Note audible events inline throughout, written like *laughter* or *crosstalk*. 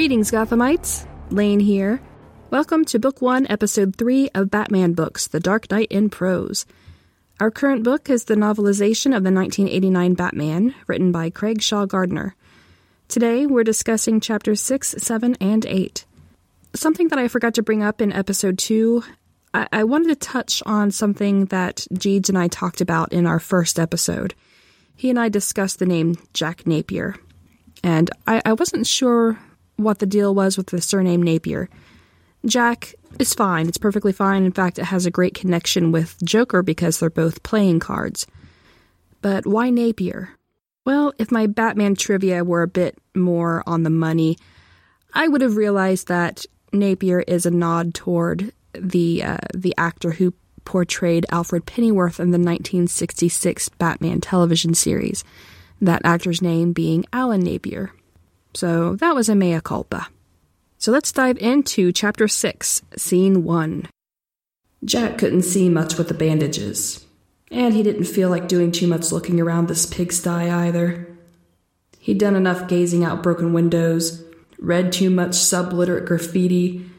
Greetings, Gothamites. Lane here. Welcome to Book 1, Episode 3 of Batman Books The Dark Knight in Prose. Our current book is the novelization of the 1989 Batman, written by Craig Shaw Gardner. Today, we're discussing chapters 6, 7, and 8. Something that I forgot to bring up in Episode 2 I, I wanted to touch on something that Jeeves and I talked about in our first episode. He and I discussed the name Jack Napier, and I, I wasn't sure what the deal was with the surname Napier. Jack is fine, it's perfectly fine. In fact, it has a great connection with Joker because they're both playing cards. But why Napier? Well, if my Batman trivia were a bit more on the money, I would have realized that Napier is a nod toward the uh, the actor who portrayed Alfred Pennyworth in the 1966 Batman television series. That actor's name being Alan Napier. So that was a mea culpa. So let's dive into Chapter 6, Scene 1. Jack couldn't see much with the bandages, and he didn't feel like doing too much looking around this pigsty either. He'd done enough gazing out broken windows, read too much subliterate graffiti,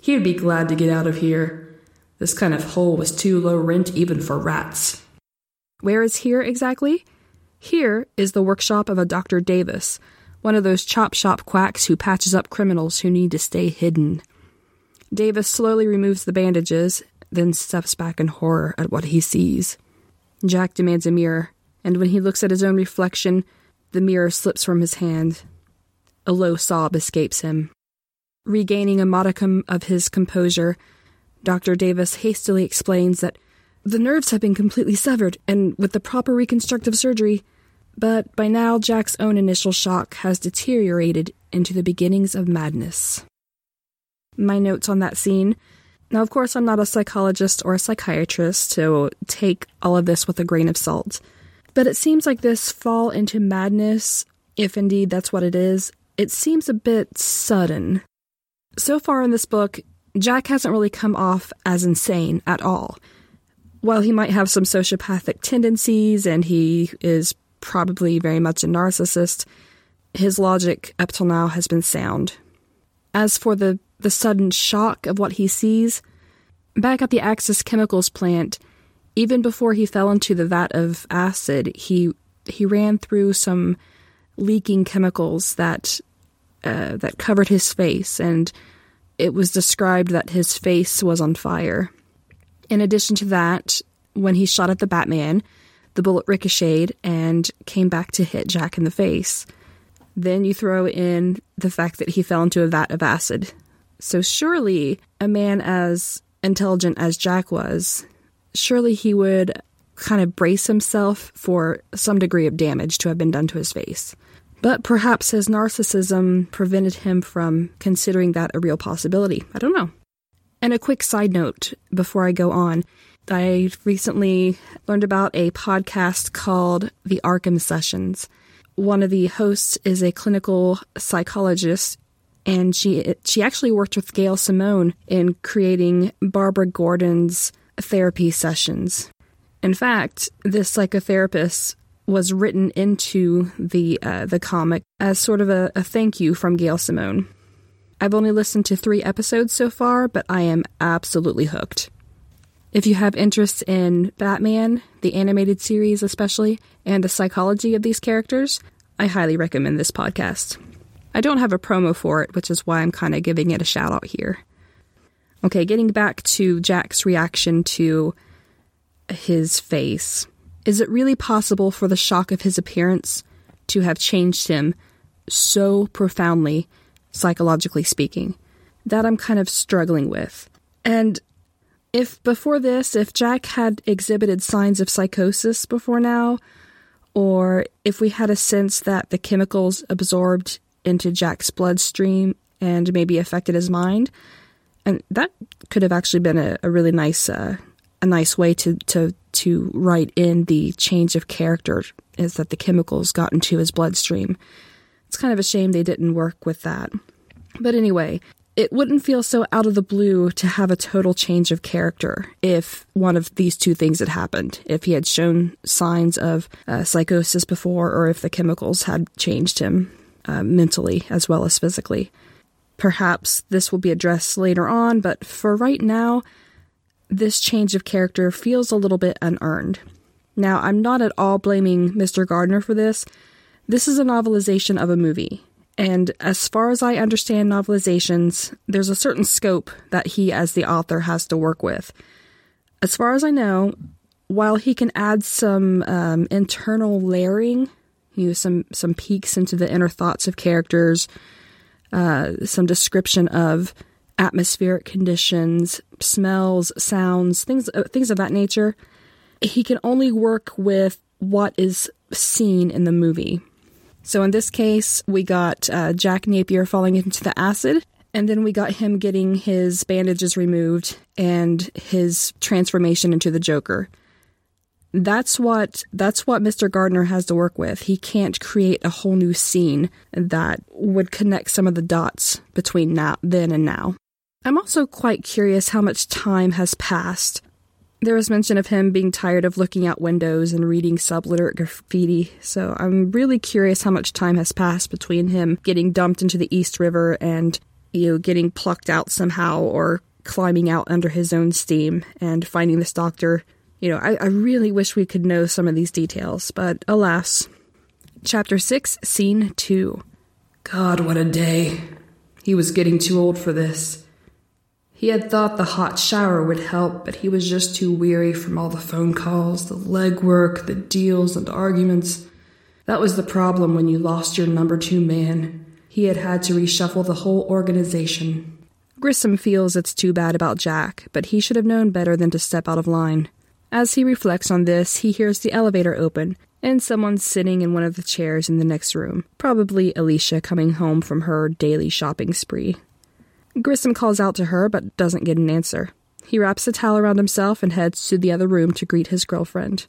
he would be glad to get out of here. This kind of hole was too low rent even for rats. Where is here exactly? Here is the workshop of a Dr. Davis, one of those chop shop quacks who patches up criminals who need to stay hidden. Davis slowly removes the bandages, then steps back in horror at what he sees. Jack demands a mirror, and when he looks at his own reflection, the mirror slips from his hand. A low sob escapes him. Regaining a modicum of his composure, Dr. Davis hastily explains that the nerves have been completely severed, and with the proper reconstructive surgery. But by now, Jack's own initial shock has deteriorated into the beginnings of madness. My notes on that scene. Now, of course, I'm not a psychologist or a psychiatrist, so take all of this with a grain of salt. But it seems like this fall into madness, if indeed that's what it is, it seems a bit sudden. So far in this book, Jack hasn't really come off as insane at all. While he might have some sociopathic tendencies and he is probably very much a narcissist, his logic up till now has been sound. As for the, the sudden shock of what he sees, back at the Axis Chemicals plant, even before he fell into the vat of acid, he he ran through some leaking chemicals that uh, that covered his face, and it was described that his face was on fire. In addition to that, when he shot at the Batman, the bullet ricocheted and came back to hit Jack in the face. Then you throw in the fact that he fell into a vat of acid. So surely a man as intelligent as Jack was, surely he would kind of brace himself for some degree of damage to have been done to his face. But perhaps his narcissism prevented him from considering that a real possibility. I don't know. And a quick side note before I go on I recently learned about a podcast called The Arkham Sessions. One of the hosts is a clinical psychologist, and she she actually worked with Gail Simone in creating Barbara Gordon's therapy sessions. In fact, this psychotherapist was written into the uh, the comic as sort of a, a thank you from Gail Simone. I've only listened to three episodes so far, but I am absolutely hooked. If you have interest in Batman, the animated series especially, and the psychology of these characters, I highly recommend this podcast. I don't have a promo for it, which is why I'm kind of giving it a shout out here. Okay, getting back to Jack's reaction to his face. Is it really possible for the shock of his appearance to have changed him so profoundly, psychologically speaking? That I'm kind of struggling with. And if before this, if Jack had exhibited signs of psychosis before now, or if we had a sense that the chemicals absorbed into Jack's bloodstream and maybe affected his mind, and that could have actually been a, a really nice uh, a nice way to, to, to write in the change of character is that the chemicals got into his bloodstream. It's kind of a shame they didn't work with that. But anyway, it wouldn't feel so out of the blue to have a total change of character if one of these two things had happened. If he had shown signs of uh, psychosis before, or if the chemicals had changed him uh, mentally as well as physically. Perhaps this will be addressed later on, but for right now, this change of character feels a little bit unearned. Now, I'm not at all blaming Mr. Gardner for this. This is a novelization of a movie. And as far as I understand novelizations, there's a certain scope that he, as the author, has to work with. As far as I know, while he can add some um, internal layering, you know, some some peeks into the inner thoughts of characters, uh, some description of atmospheric conditions, smells, sounds, things uh, things of that nature. He can only work with what is seen in the movie. So in this case, we got uh, Jack Napier falling into the acid, and then we got him getting his bandages removed and his transformation into the Joker. That's what that's what Mr. Gardner has to work with. He can't create a whole new scene that would connect some of the dots between now then and now. I'm also quite curious how much time has passed. There was mention of him being tired of looking out windows and reading subliterate graffiti, so I'm really curious how much time has passed between him getting dumped into the East River and, you know, getting plucked out somehow or climbing out under his own steam and finding this doctor. You know, I, I really wish we could know some of these details, but alas. Chapter 6, Scene 2. God, what a day. He was getting too old for this. He had thought the hot shower would help, but he was just too weary from all the phone calls, the legwork, the deals, and arguments. That was the problem when you lost your number two man. He had had to reshuffle the whole organization. Grissom feels it's too bad about Jack, but he should have known better than to step out of line. As he reflects on this, he hears the elevator open and someone sitting in one of the chairs in the next room, probably Alicia coming home from her daily shopping spree. Grissom calls out to her but doesn't get an answer. He wraps a towel around himself and heads to the other room to greet his girlfriend.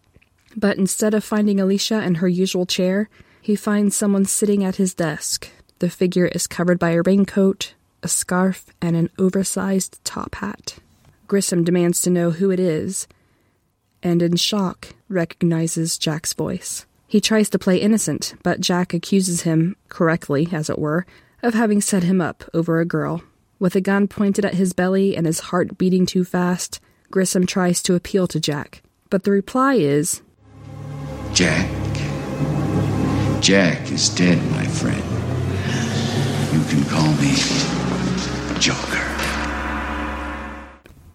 But instead of finding Alicia in her usual chair, he finds someone sitting at his desk. The figure is covered by a raincoat, a scarf, and an oversized top hat. Grissom demands to know who it is, and in shock, recognizes Jack's voice. He tries to play innocent, but Jack accuses him, correctly, as it were, of having set him up over a girl. With a gun pointed at his belly and his heart beating too fast, Grissom tries to appeal to Jack. But the reply is Jack. Jack is dead, my friend. You can call me Joker.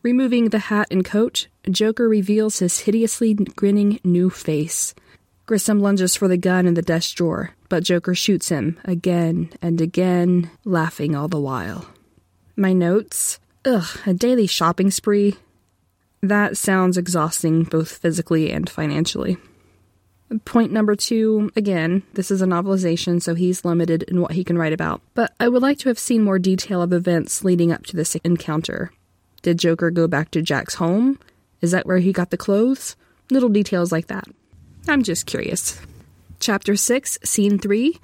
Removing the hat and coat, Joker reveals his hideously grinning new face. Grissom lunges for the gun in the desk drawer, but Joker shoots him again and again, laughing all the while. My notes. Ugh, a daily shopping spree. That sounds exhausting both physically and financially. Point number two again, this is a novelization, so he's limited in what he can write about. But I would like to have seen more detail of events leading up to this encounter. Did Joker go back to Jack's home? Is that where he got the clothes? Little details like that. I'm just curious. Chapter 6, Scene 3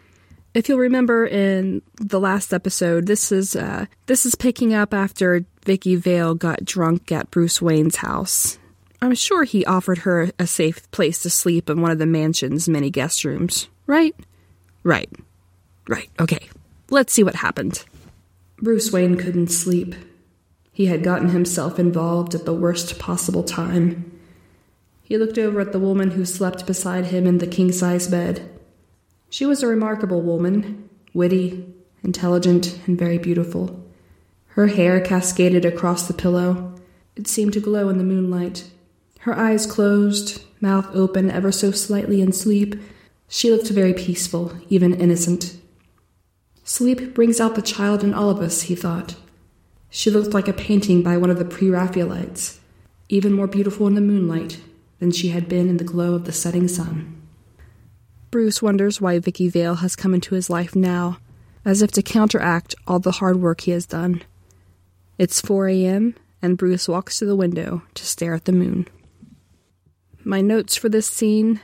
if you'll remember in the last episode, this is uh, this is picking up after Vicky Vale got drunk at Bruce Wayne's house. I'm sure he offered her a safe place to sleep in one of the mansion's many guest rooms, right? Right. Right. Okay. Let's see what happened. Bruce Wayne couldn't sleep. He had gotten himself involved at the worst possible time. He looked over at the woman who slept beside him in the king size bed. She was a remarkable woman, witty, intelligent, and very beautiful. Her hair cascaded across the pillow. It seemed to glow in the moonlight. Her eyes closed, mouth open ever so slightly in sleep. She looked very peaceful, even innocent. Sleep brings out the child in all of us, he thought. She looked like a painting by one of the pre Raphaelites, even more beautiful in the moonlight than she had been in the glow of the setting sun. Bruce wonders why Vicky Vale has come into his life now, as if to counteract all the hard work he has done. It's 4 a.m., and Bruce walks to the window to stare at the moon. My notes for this scene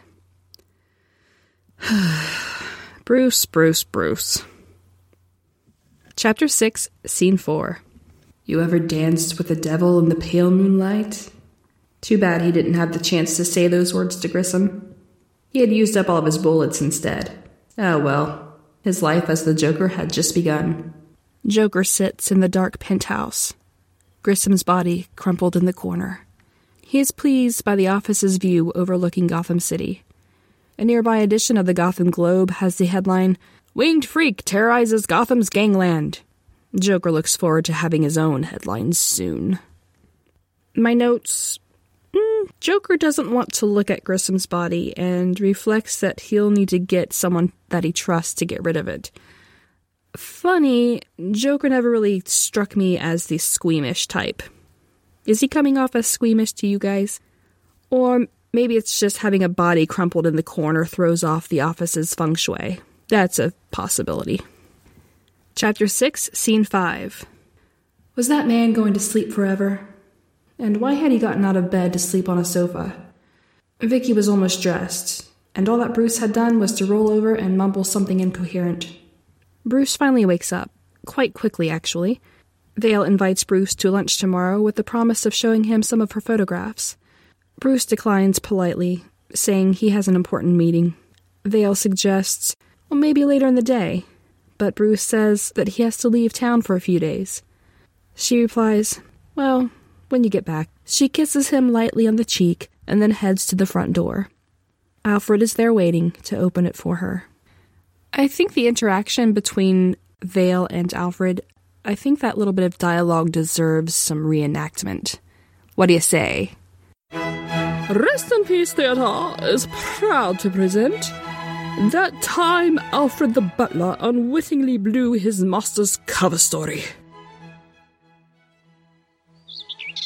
*sighs* Bruce, Bruce, Bruce. Chapter 6, Scene 4. You ever danced with the devil in the pale moonlight? Too bad he didn't have the chance to say those words to Grissom. He had used up all of his bullets instead. Oh well, his life as the Joker had just begun. Joker sits in the dark penthouse, Grissom's body crumpled in the corner. He is pleased by the office's view overlooking Gotham City. A nearby edition of the Gotham Globe has the headline Winged Freak Terrorizes Gotham's Gangland. Joker looks forward to having his own headlines soon. My notes mm, Joker doesn't want to look at Grissom's body and reflects that he'll need to get someone that he trusts to get rid of it. Funny, Joker never really struck me as the squeamish type. Is he coming off as squeamish to you guys? Or maybe it's just having a body crumpled in the corner throws off the office's feng shui. That's a possibility. Chapter 6, Scene 5. Was that man going to sleep forever? And why had he gotten out of bed to sleep on a sofa? Vicky was almost dressed, and all that Bruce had done was to roll over and mumble something incoherent. Bruce finally wakes up, quite quickly, actually. Vale invites Bruce to lunch tomorrow with the promise of showing him some of her photographs. Bruce declines politely, saying he has an important meeting. Vale suggests, well, maybe later in the day, but Bruce says that he has to leave town for a few days. She replies, Well, when you get back. She kisses him lightly on the cheek and then heads to the front door. Alfred is there waiting to open it for her. I think the interaction between Vale and Alfred, I think that little bit of dialogue deserves some reenactment. What do you say? Rest in Peace Theatre is proud to present that time Alfred the butler unwittingly blew his master's cover story.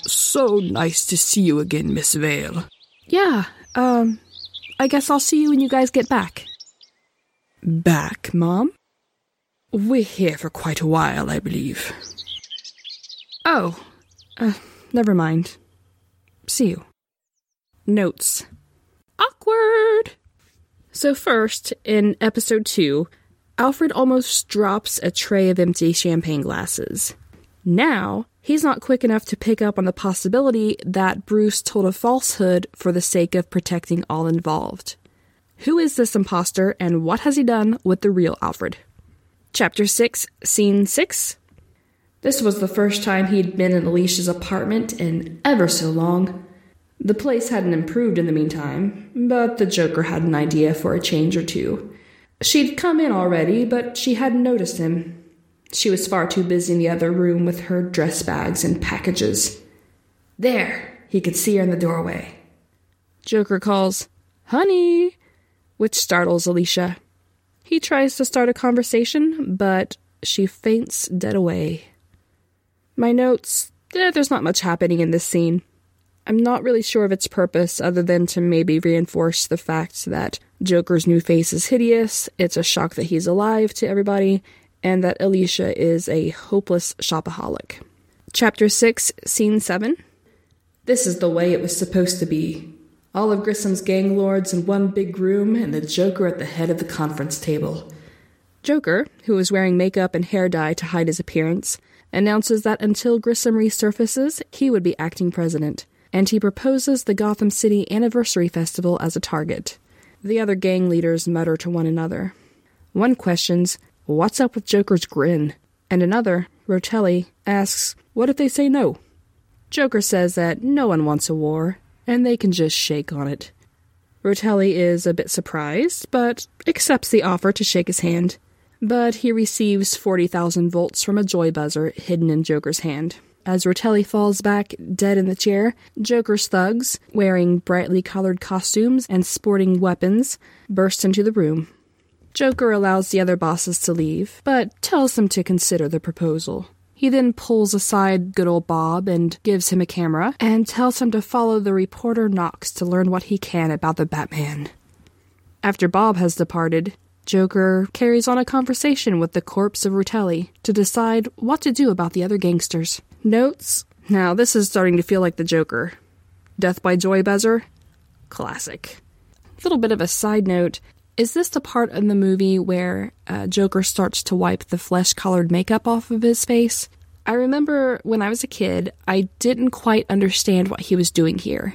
So nice to see you again, Miss Vale. Yeah, um, I guess I'll see you when you guys get back. Back, Mom? We're here for quite a while, I believe. Oh, uh, never mind. See you. Notes. Awkward! So, first, in episode 2, Alfred almost drops a tray of empty champagne glasses. Now, he's not quick enough to pick up on the possibility that Bruce told a falsehood for the sake of protecting all involved. Who is this impostor and what has he done with the real Alfred? Chapter 6, Scene 6. This was the first time he'd been in Alicia's apartment in ever so long. The place hadn't improved in the meantime, but the Joker had an idea for a change or two. She'd come in already, but she hadn't noticed him. She was far too busy in the other room with her dress bags and packages. There, he could see her in the doorway. Joker calls, Honey, which startles Alicia. He tries to start a conversation, but she faints dead away. My notes eh, there's not much happening in this scene. I'm not really sure of its purpose other than to maybe reinforce the fact that Joker's new face is hideous, it's a shock that he's alive to everybody, and that Alicia is a hopeless shopaholic. Chapter 6, Scene 7. This is the way it was supposed to be. All of Grissom's gang lords in one big room, and the Joker at the head of the conference table. Joker, who is wearing makeup and hair dye to hide his appearance, announces that until Grissom resurfaces, he would be acting president, and he proposes the Gotham City Anniversary Festival as a target. The other gang leaders mutter to one another. One questions, What's up with Joker's grin? And another, Rotelli, asks, What if they say no? Joker says that no one wants a war, and they can just shake on it. Rotelli is a bit surprised, but accepts the offer to shake his hand. But he receives 40,000 volts from a joy buzzer hidden in Joker's hand. As Rotelli falls back dead in the chair, Joker's thugs, wearing brightly colored costumes and sporting weapons, burst into the room. Joker allows the other bosses to leave, but tells them to consider the proposal. He then pulls aside good old Bob and gives him a camera and tells him to follow the reporter Knox to learn what he can about the Batman. After Bob has departed, Joker carries on a conversation with the corpse of Rotelli to decide what to do about the other gangsters. Notes? Now, this is starting to feel like the Joker. Death by Joy Buzzer? Classic. Little bit of a side note is this the part in the movie where uh, Joker starts to wipe the flesh colored makeup off of his face? I remember when I was a kid, I didn't quite understand what he was doing here.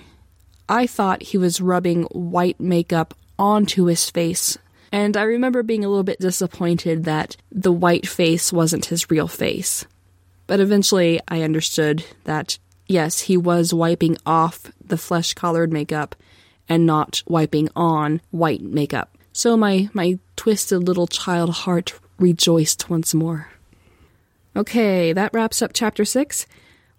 I thought he was rubbing white makeup onto his face And I remember being a little bit disappointed that the white face wasn't his real face. But eventually I understood that, yes, he was wiping off the flesh colored makeup and not wiping on white makeup. So my, my twisted little child heart rejoiced once more. Okay, that wraps up chapter 6.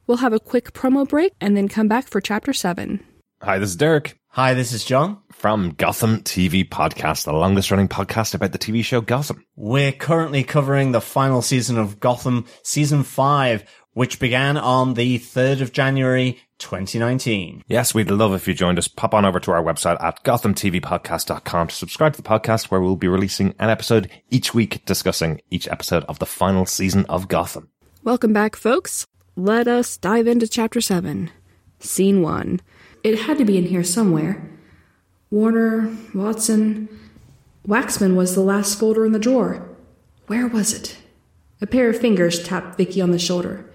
We'll have a quick promo break and then come back for chapter 7. Hi, this is Derek. Hi, this is John. From Gotham TV Podcast, the longest running podcast about the TV show Gotham. We're currently covering the final season of Gotham, season 5, which began on the 3rd of January 2019. Yes, we'd love if you joined us. Pop on over to our website at gothamtvpodcast.com to subscribe to the podcast where we'll be releasing an episode each week discussing each episode of the final season of Gotham. Welcome back, folks. Let us dive into chapter 7. Scene 1. It had to be in here somewhere. Warner, Watson. Waxman was the last folder in the drawer. Where was it? A pair of fingers tapped Vicky on the shoulder.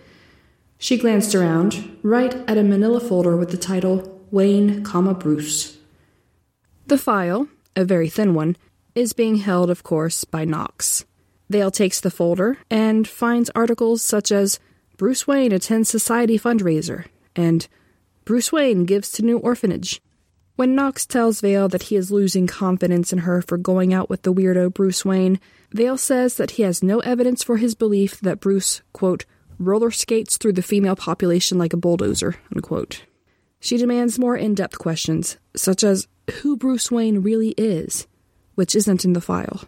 She glanced around, right at a manila folder with the title Wayne, comma Bruce. The file, a very thin one, is being held, of course, by Knox. Vale takes the folder and finds articles such as Bruce Wayne attends society fundraiser and Bruce Wayne gives to new orphanage. When Knox tells Vale that he is losing confidence in her for going out with the weirdo Bruce Wayne, Vale says that he has no evidence for his belief that Bruce, quote, roller skates through the female population like a bulldozer, unquote. She demands more in depth questions, such as who Bruce Wayne really is, which isn't in the file.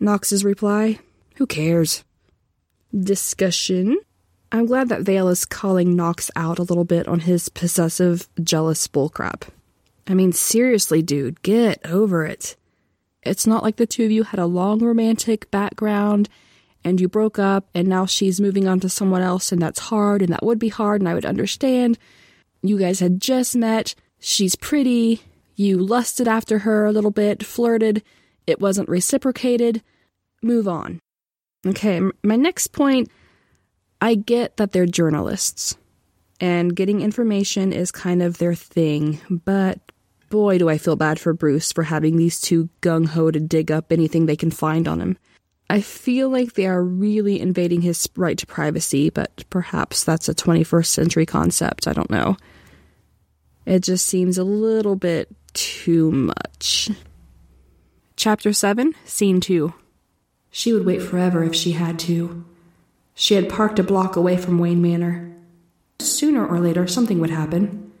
Knox's reply, Who cares? Discussion I'm glad that Vale is calling Knox out a little bit on his possessive, jealous bullcrap. I mean, seriously, dude, get over it. It's not like the two of you had a long romantic background and you broke up and now she's moving on to someone else and that's hard and that would be hard and I would understand. You guys had just met, she's pretty, you lusted after her a little bit, flirted, it wasn't reciprocated. Move on. Okay, my next point I get that they're journalists and getting information is kind of their thing, but boy, do I feel bad for Bruce for having these two gung ho to dig up anything they can find on him. I feel like they are really invading his right to privacy, but perhaps that's a 21st century concept. I don't know. It just seems a little bit too much. Chapter 7, Scene 2. She would wait forever if she had to. She had parked a block away from Wayne Manor. Sooner or later, something would happen.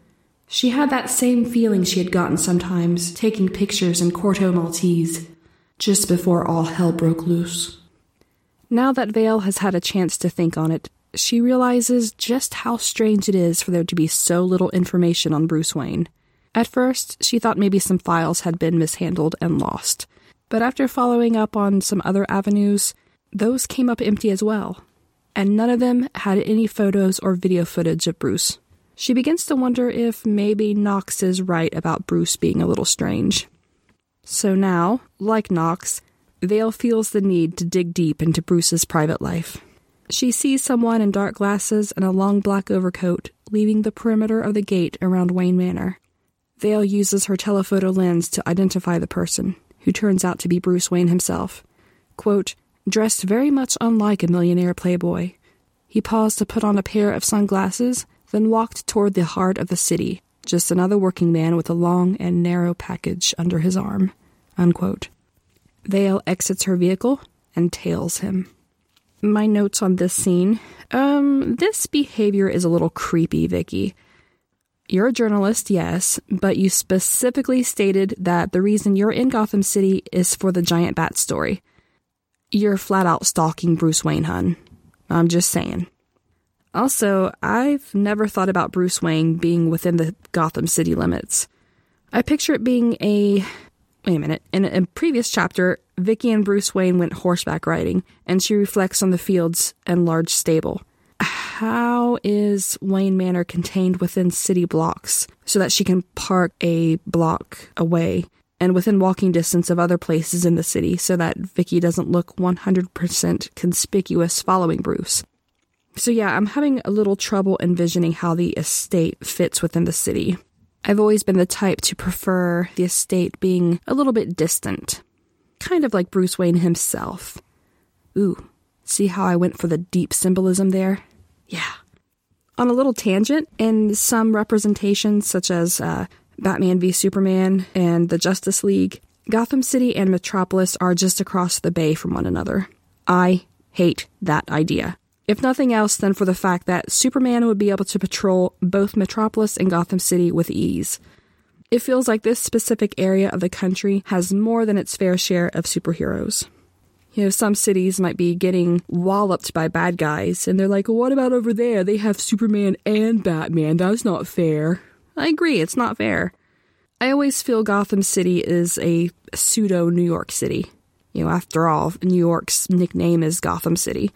She had that same feeling she had gotten sometimes taking pictures in Corto Maltese, just before all hell broke loose. Now that Vale has had a chance to think on it, she realizes just how strange it is for there to be so little information on Bruce Wayne. At first, she thought maybe some files had been mishandled and lost, but after following up on some other avenues, those came up empty as well and none of them had any photos or video footage of Bruce. She begins to wonder if maybe Knox is right about Bruce being a little strange. So now, like Knox, Vale feels the need to dig deep into Bruce's private life. She sees someone in dark glasses and a long black overcoat leaving the perimeter of the gate around Wayne Manor. Vale uses her telephoto lens to identify the person, who turns out to be Bruce Wayne himself. Quote, dressed very much unlike a millionaire playboy. He paused to put on a pair of sunglasses, then walked toward the heart of the city, just another working man with a long and narrow package under his arm. Unquote. Vale exits her vehicle and tails him. My notes on this scene. Um, this behavior is a little creepy, Vicky. You're a journalist, yes, but you specifically stated that the reason you're in Gotham City is for the giant bat story. You're flat out stalking Bruce Wayne, hun. I'm just saying. Also, I've never thought about Bruce Wayne being within the Gotham City limits. I picture it being a. Wait a minute. In a previous chapter, Vicky and Bruce Wayne went horseback riding, and she reflects on the fields and large stable. How is Wayne Manor contained within city blocks so that she can park a block away and within walking distance of other places in the city so that Vicky doesn't look 100% conspicuous following Bruce. So yeah, I'm having a little trouble envisioning how the estate fits within the city. I've always been the type to prefer the estate being a little bit distant, kind of like Bruce Wayne himself. Ooh, see how I went for the deep symbolism there? Yeah. On a little tangent, in some representations, such as uh, Batman v Superman and the Justice League, Gotham City and Metropolis are just across the bay from one another. I hate that idea. If nothing else, then for the fact that Superman would be able to patrol both Metropolis and Gotham City with ease. It feels like this specific area of the country has more than its fair share of superheroes. You know, some cities might be getting walloped by bad guys, and they're like, what about over there? They have Superman and Batman. That's not fair. I agree, it's not fair. I always feel Gotham City is a pseudo New York City. You know, after all, New York's nickname is Gotham City.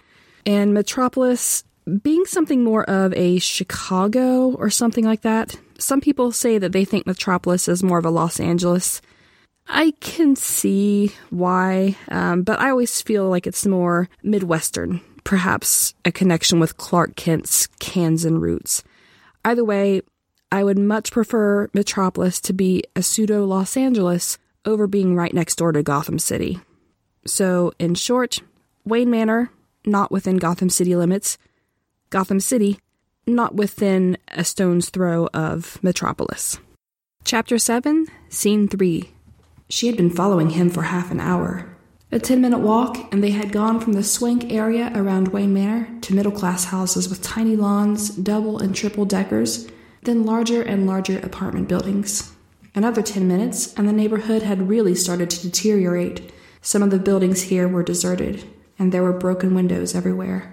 And Metropolis being something more of a Chicago or something like that. Some people say that they think Metropolis is more of a Los Angeles. I can see why, um, but I always feel like it's more Midwestern, perhaps a connection with Clark Kent's Kansan roots. Either way, I would much prefer Metropolis to be a pseudo Los Angeles over being right next door to Gotham City. So, in short, Wayne Manor, not within Gotham City limits, Gotham City, not within a stone's throw of Metropolis. Chapter 7, Scene 3. She had been following him for half an hour. A 10 minute walk, and they had gone from the swank area around Wayne Manor to middle class houses with tiny lawns, double and triple deckers, then larger and larger apartment buildings. Another 10 minutes, and the neighborhood had really started to deteriorate. Some of the buildings here were deserted, and there were broken windows everywhere.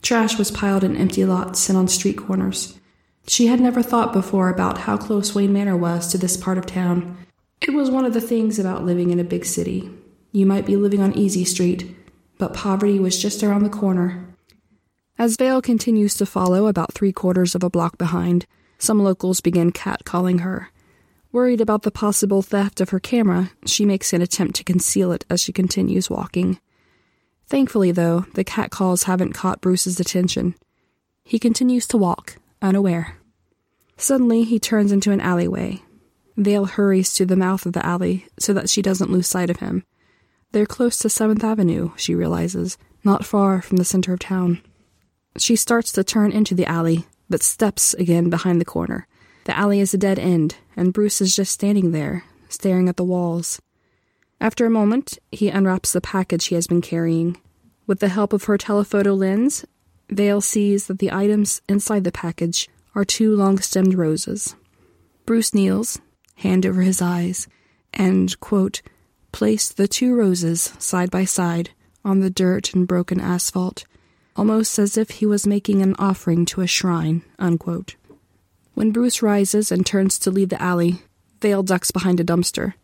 Trash was piled in empty lots and on street corners. She had never thought before about how close Wayne Manor was to this part of town. It was one of the things about living in a big city. You might be living on Easy Street, but poverty was just around the corner. As Vale continues to follow about three quarters of a block behind, some locals begin catcalling her. Worried about the possible theft of her camera, she makes an attempt to conceal it as she continues walking. Thankfully, though, the catcalls haven't caught Bruce's attention. He continues to walk, unaware. Suddenly, he turns into an alleyway. Vale hurries to the mouth of the alley so that she doesn't lose sight of him. They're close to 7th Avenue, she realizes, not far from the center of town. She starts to turn into the alley, but steps again behind the corner. The alley is a dead end, and Bruce is just standing there, staring at the walls. After a moment, he unwraps the package he has been carrying. With the help of her telephoto lens, Vale sees that the items inside the package are two long stemmed roses. Bruce kneels, hand over his eyes, and, quote, placed the two roses side by side on the dirt and broken asphalt, almost as if he was making an offering to a shrine, unquote. When Bruce rises and turns to leave the alley, Vale ducks behind a dumpster.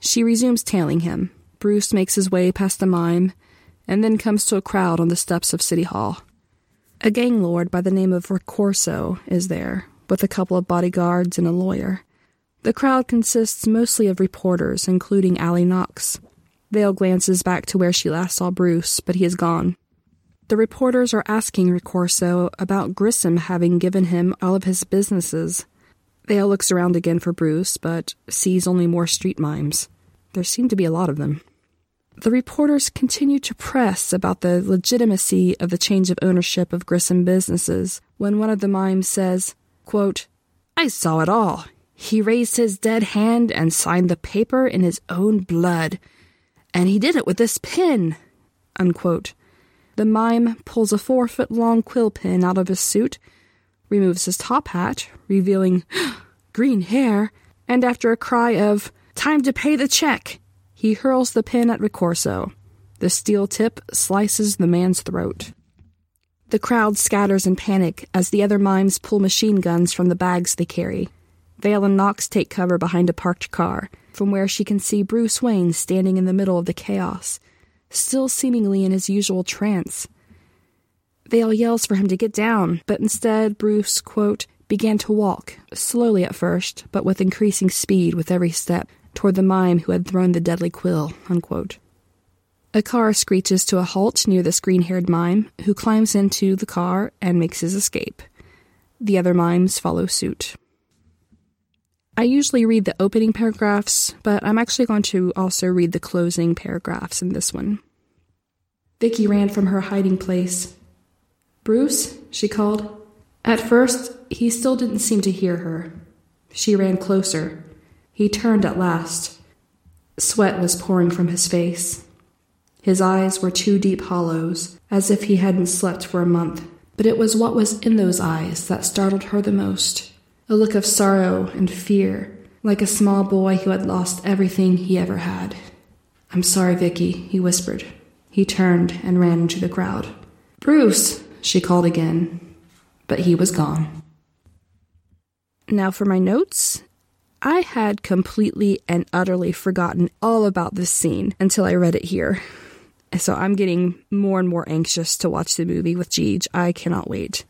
She resumes tailing him. Bruce makes his way past the mime and then comes to a crowd on the steps of City Hall. A gang lord by the name of Ricorso is there, with a couple of bodyguards and a lawyer. The crowd consists mostly of reporters, including Allie Knox. Vale glances back to where she last saw Bruce, but he is gone. The reporters are asking Ricorso about Grissom having given him all of his businesses. Vale looks around again for Bruce, but sees only more street mimes. There seem to be a lot of them. The reporters continue to press about the legitimacy of the change of ownership of Grissom businesses when one of the mimes says, quote, I saw it all. He raised his dead hand and signed the paper in his own blood. And he did it with this pin. Unquote. The mime pulls a four foot long quill pin out of his suit, removes his top hat, revealing *gasps* green hair, and after a cry of, Time to pay the check, he hurls the pin at Ricorso. The steel tip slices the man's throat. The crowd scatters in panic as the other mimes pull machine guns from the bags they carry. Vale and Knox take cover behind a parked car, from where she can see Bruce Wayne standing in the middle of the chaos, still seemingly in his usual trance. Vale yells for him to get down, but instead Bruce, quote, began to walk, slowly at first, but with increasing speed with every step, toward the mime who had thrown the deadly quill, unquote. A car screeches to a halt near this green haired mime, who climbs into the car and makes his escape. The other mimes follow suit. I usually read the opening paragraphs, but I'm actually going to also read the closing paragraphs in this one. Vicky ran from her hiding place. Bruce, she called. At first, he still didn't seem to hear her. She ran closer. He turned at last. Sweat was pouring from his face. His eyes were two deep hollows, as if he hadn't slept for a month. But it was what was in those eyes that startled her the most a look of sorrow and fear, like a small boy who had lost everything he ever had. I'm sorry, Vicky, he whispered. He turned and ran into the crowd. Bruce, she called again, but he was gone. Now for my notes. I had completely and utterly forgotten all about this scene until I read it here. So I'm getting more and more anxious to watch the movie with Jeej. I cannot wait.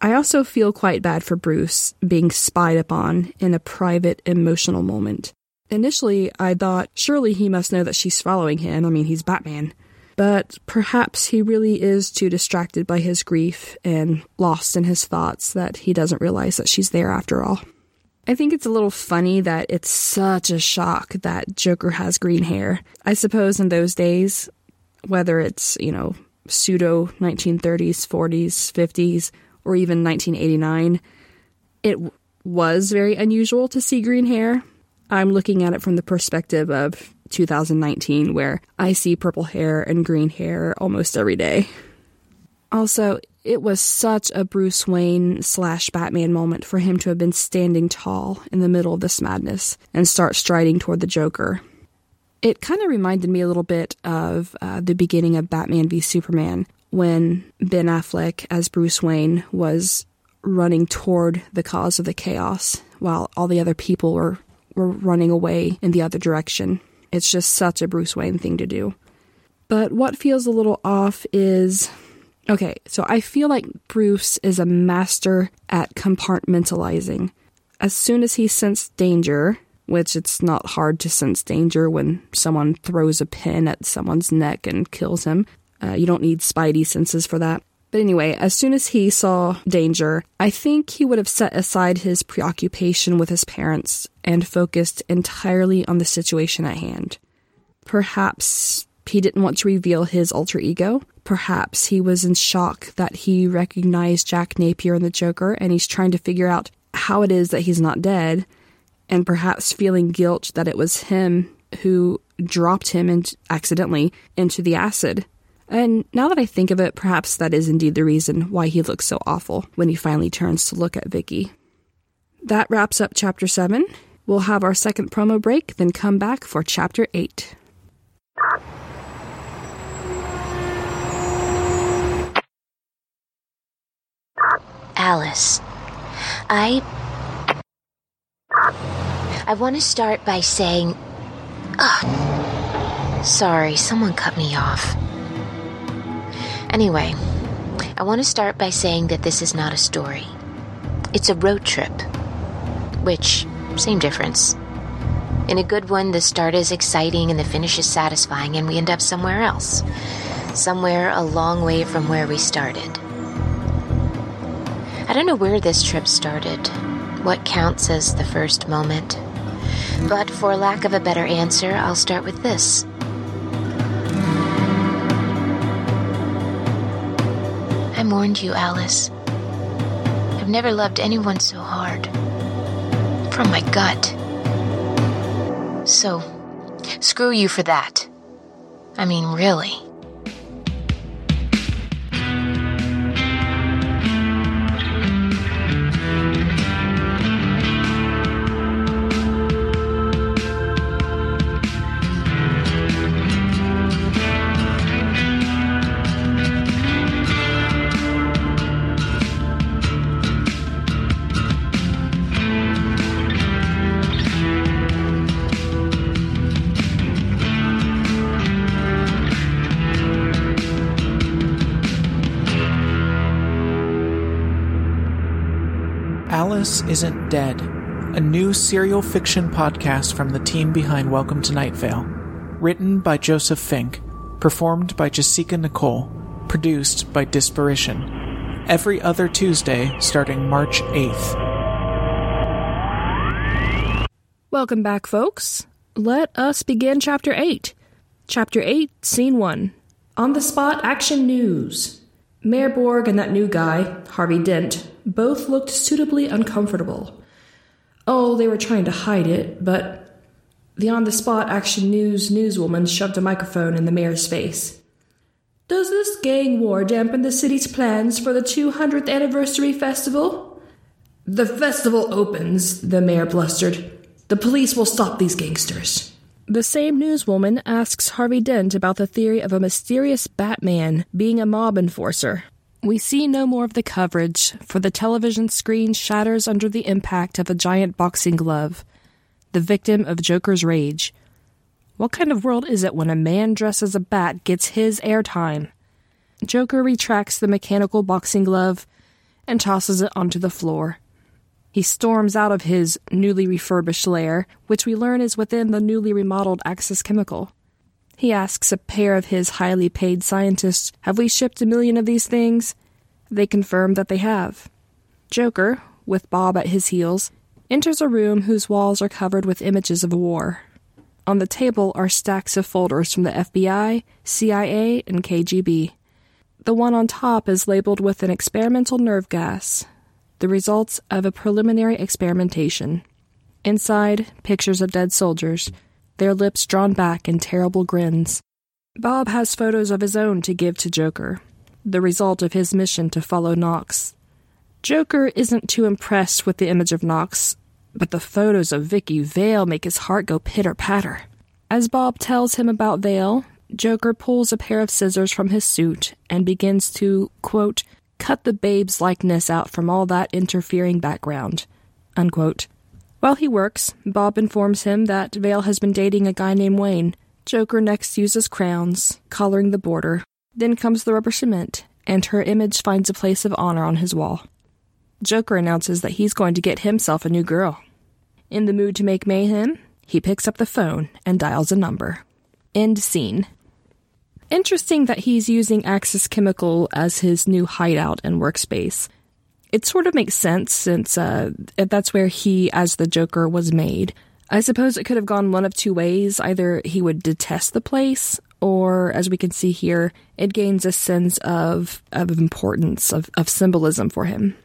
I also feel quite bad for Bruce being spied upon in a private, emotional moment. Initially, I thought surely he must know that she's following him. I mean, he's Batman. But perhaps he really is too distracted by his grief and lost in his thoughts that he doesn't realize that she's there after all. I think it's a little funny that it's such a shock that Joker has green hair. I suppose in those days, whether it's, you know, pseudo 1930s, 40s, 50s, or even 1989, it was very unusual to see green hair. I'm looking at it from the perspective of 2019, where I see purple hair and green hair almost every day. Also, it was such a Bruce Wayne slash Batman moment for him to have been standing tall in the middle of this madness and start striding toward the Joker. It kind of reminded me a little bit of uh, the beginning of Batman v Superman when Ben Affleck as Bruce Wayne was running toward the cause of the chaos while all the other people were, were running away in the other direction. It's just such a Bruce Wayne thing to do. But what feels a little off is Okay, so I feel like Bruce is a master at compartmentalizing. As soon as he sensed danger, which it's not hard to sense danger when someone throws a pin at someone's neck and kills him, uh, you don't need spidey senses for that. But anyway, as soon as he saw danger, I think he would have set aside his preoccupation with his parents and focused entirely on the situation at hand. Perhaps he didn't want to reveal his alter ego. Perhaps he was in shock that he recognized Jack Napier in the Joker and he's trying to figure out how it is that he's not dead, and perhaps feeling guilt that it was him who dropped him in, accidentally into the acid. And now that I think of it, perhaps that is indeed the reason why he looks so awful when he finally turns to look at Vicky. That wraps up chapter 7. We'll have our second promo break, then come back for chapter 8. Alice. I. I want to start by saying. Ugh. Sorry, someone cut me off. Anyway, I want to start by saying that this is not a story. It's a road trip. Which, same difference. In a good one, the start is exciting and the finish is satisfying, and we end up somewhere else. Somewhere a long way from where we started. I don't know where this trip started, what counts as the first moment. But for lack of a better answer, I'll start with this. Mourned you, Alice. I've never loved anyone so hard. From my gut. So, screw you for that. I mean, really. Alice Isn't Dead, a new serial fiction podcast from the team behind Welcome to Night Vale. Written by Joseph Fink, performed by Jasika Nicole, produced by Disparition. Every other Tuesday starting March 8th. Welcome back, folks. Let us begin Chapter 8. Chapter 8, Scene 1. On the spot action news. Mayor Borg and that new guy, Harvey Dent, both looked suitably uncomfortable. Oh, they were trying to hide it, but the on the spot action news newswoman shoved a microphone in the mayor's face. Does this gang war dampen the city's plans for the 200th anniversary festival? The festival opens, the mayor blustered. The police will stop these gangsters. The same newswoman asks Harvey Dent about the theory of a mysterious Batman being a mob enforcer. We see no more of the coverage, for the television screen shatters under the impact of a giant boxing glove, the victim of Joker's rage. What kind of world is it when a man dressed as a bat gets his airtime? Joker retracts the mechanical boxing glove and tosses it onto the floor. He storms out of his newly refurbished lair, which we learn is within the newly remodeled Axis Chemical. He asks a pair of his highly paid scientists, Have we shipped a million of these things? They confirm that they have. Joker, with Bob at his heels, enters a room whose walls are covered with images of war. On the table are stacks of folders from the FBI, CIA, and KGB. The one on top is labeled with an experimental nerve gas, the results of a preliminary experimentation. Inside, pictures of dead soldiers, their lips drawn back in terrible grins. Bob has photos of his own to give to Joker, the result of his mission to follow Knox. Joker isn't too impressed with the image of Knox, but the photos of Vicky Vale make his heart go pitter patter. As Bob tells him about Vale, Joker pulls a pair of scissors from his suit and begins to, quote, cut the babe's likeness out from all that interfering background. Unquote. While he works, Bob informs him that Vale has been dating a guy named Wayne. Joker next uses crayons, coloring the border. Then comes the rubber cement, and her image finds a place of honor on his wall. Joker announces that he's going to get himself a new girl. In the mood to make mayhem, he picks up the phone and dials a number. End scene. Interesting that he's using Axis Chemical as his new hideout and workspace. It sort of makes sense since uh, that's where he, as the Joker, was made. I suppose it could have gone one of two ways. Either he would detest the place, or as we can see here, it gains a sense of, of importance, of, of symbolism for him.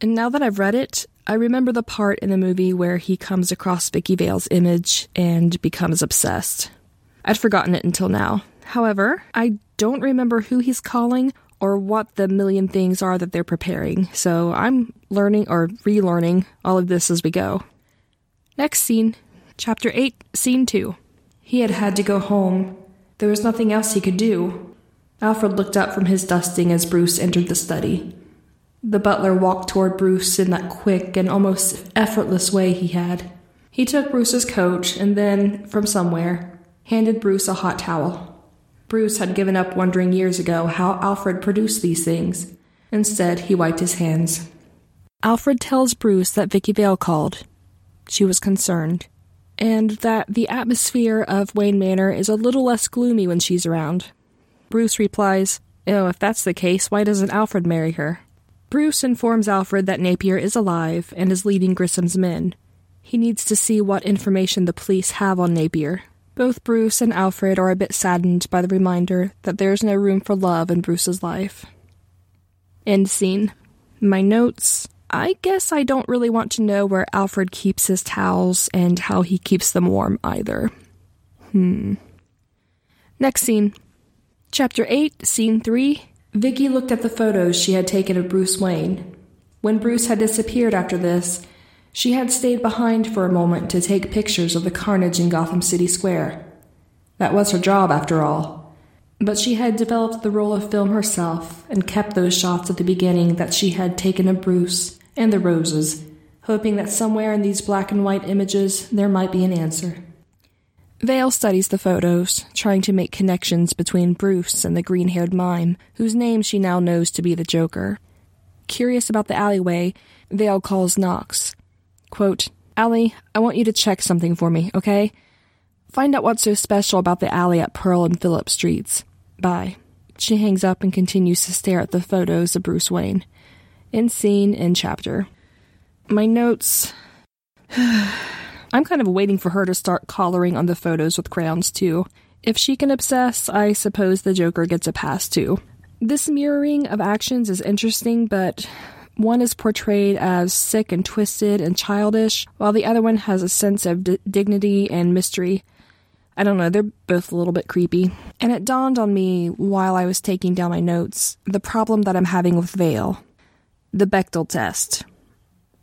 And now that I've read it, I remember the part in the movie where he comes across Vicky Vale's image and becomes obsessed. I'd forgotten it until now. However, I don't remember who he's calling or what the million things are that they're preparing, so I'm learning or relearning all of this as we go. Next scene, Chapter 8, Scene 2. He had had to go home. There was nothing else he could do. Alfred looked up from his dusting as Bruce entered the study. The butler walked toward Bruce in that quick and almost effortless way he had. He took Bruce's coat and then, from somewhere, handed Bruce a hot towel. Bruce had given up wondering years ago how Alfred produced these things. Instead, he wiped his hands. Alfred tells Bruce that Vicky Vale called. She was concerned, and that the atmosphere of Wayne Manor is a little less gloomy when she's around. Bruce replies, Oh, if that's the case, why doesn't Alfred marry her? Bruce informs Alfred that Napier is alive and is leading Grissom's men. He needs to see what information the police have on Napier, both Bruce and Alfred are a bit saddened by the reminder that there is no room for love in Bruce's life. End scene. My notes. I guess I don't really want to know where Alfred keeps his towels and how he keeps them warm either. Hmm. Next scene. Chapter 8, Scene 3. Vicky looked at the photos she had taken of Bruce Wayne. When Bruce had disappeared after this, she had stayed behind for a moment to take pictures of the carnage in Gotham City Square. That was her job, after all. But she had developed the roll of film herself and kept those shots at the beginning that she had taken of Bruce and the roses, hoping that somewhere in these black and white images there might be an answer. Vale studies the photos, trying to make connections between Bruce and the green haired mime, whose name she now knows to be the Joker. Curious about the alleyway, Vale calls Knox. Quote, Allie, I want you to check something for me, okay? Find out what's so special about the alley at Pearl and Phillip Streets. Bye. She hangs up and continues to stare at the photos of Bruce Wayne. In scene, in chapter. My notes. *sighs* I'm kind of waiting for her to start coloring on the photos with crayons too. If she can obsess, I suppose the Joker gets a pass too. This mirroring of actions is interesting, but one is portrayed as sick and twisted and childish, while the other one has a sense of d- dignity and mystery. I don't know, they're both a little bit creepy. And it dawned on me while I was taking down my notes the problem that I'm having with Vale the Bechdel test.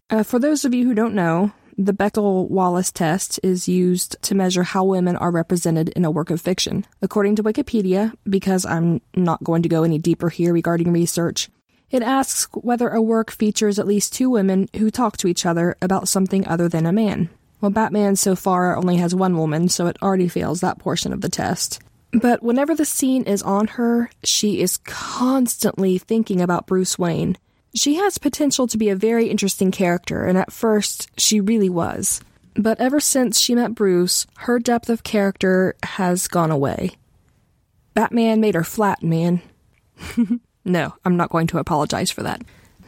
Uh, for those of you who don't know, the Bechdel Wallace test is used to measure how women are represented in a work of fiction. According to Wikipedia, because I'm not going to go any deeper here regarding research, it asks whether a work features at least two women who talk to each other about something other than a man. Well, Batman so far only has one woman, so it already fails that portion of the test. But whenever the scene is on her, she is constantly thinking about Bruce Wayne. She has potential to be a very interesting character, and at first, she really was. But ever since she met Bruce, her depth of character has gone away. Batman made her flat, man. *laughs* no, I'm not going to apologize for that.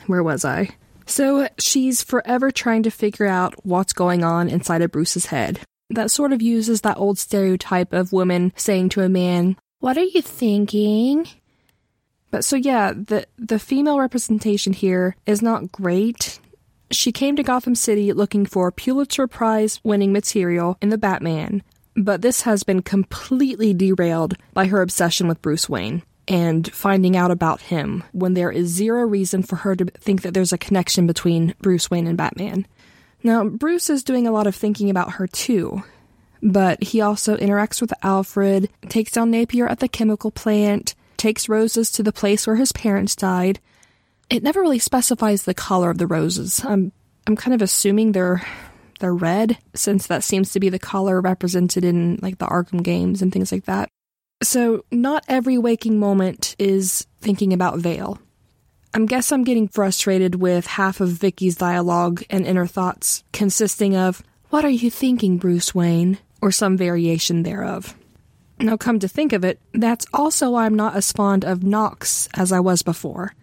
Where was I? So she's forever trying to figure out what's going on inside of Bruce's head. That sort of uses that old stereotype of women saying to a man, What are you thinking? But so yeah, the the female representation here is not great. She came to Gotham City looking for Pulitzer Prize winning material in the Batman, but this has been completely derailed by her obsession with Bruce Wayne and finding out about him when there is zero reason for her to think that there's a connection between Bruce Wayne and Batman. Now, Bruce is doing a lot of thinking about her too, but he also interacts with Alfred, takes down Napier at the chemical plant, takes roses to the place where his parents died. It never really specifies the color of the roses. I'm I'm kind of assuming they're they're red since that seems to be the color represented in like the Arkham games and things like that. So, not every waking moment is thinking about Vale. I guess I'm getting frustrated with half of Vicky's dialogue and inner thoughts consisting of, What are you thinking, Bruce Wayne? or some variation thereof. Now, come to think of it, that's also why I'm not as fond of Knox as I was before.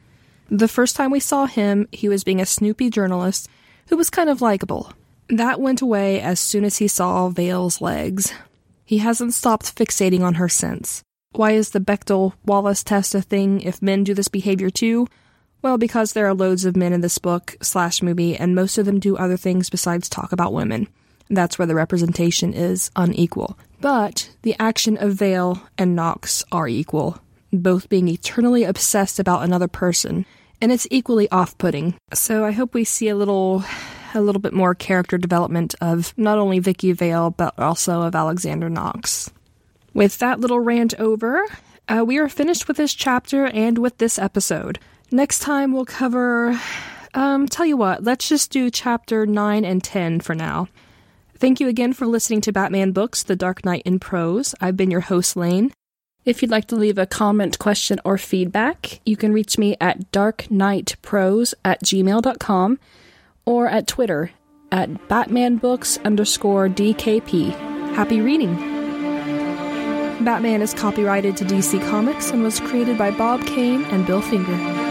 The first time we saw him, he was being a snoopy journalist who was kind of likable. That went away as soon as he saw Vale's legs. He hasn't stopped fixating on her since. Why is the Bechdel Wallace test a thing if men do this behavior too? Well, because there are loads of men in this book slash movie, and most of them do other things besides talk about women. That's where the representation is unequal. But the action of Vale and Knox are equal, both being eternally obsessed about another person, and it's equally off-putting. So I hope we see a little a little bit more character development of not only Vicky Vale but also of Alexander Knox. With that little rant over, uh, we are finished with this chapter and with this episode. Next time we'll cover um tell you what, let's just do chapter 9 and 10 for now. Thank you again for listening to Batman Books, The Dark Knight in Prose. I've been your host, Lane. If you'd like to leave a comment, question, or feedback, you can reach me at darknightprose at gmail.com or at Twitter at batmanbooks underscore DKP. Happy reading! Batman is copyrighted to DC Comics and was created by Bob Kane and Bill Finger.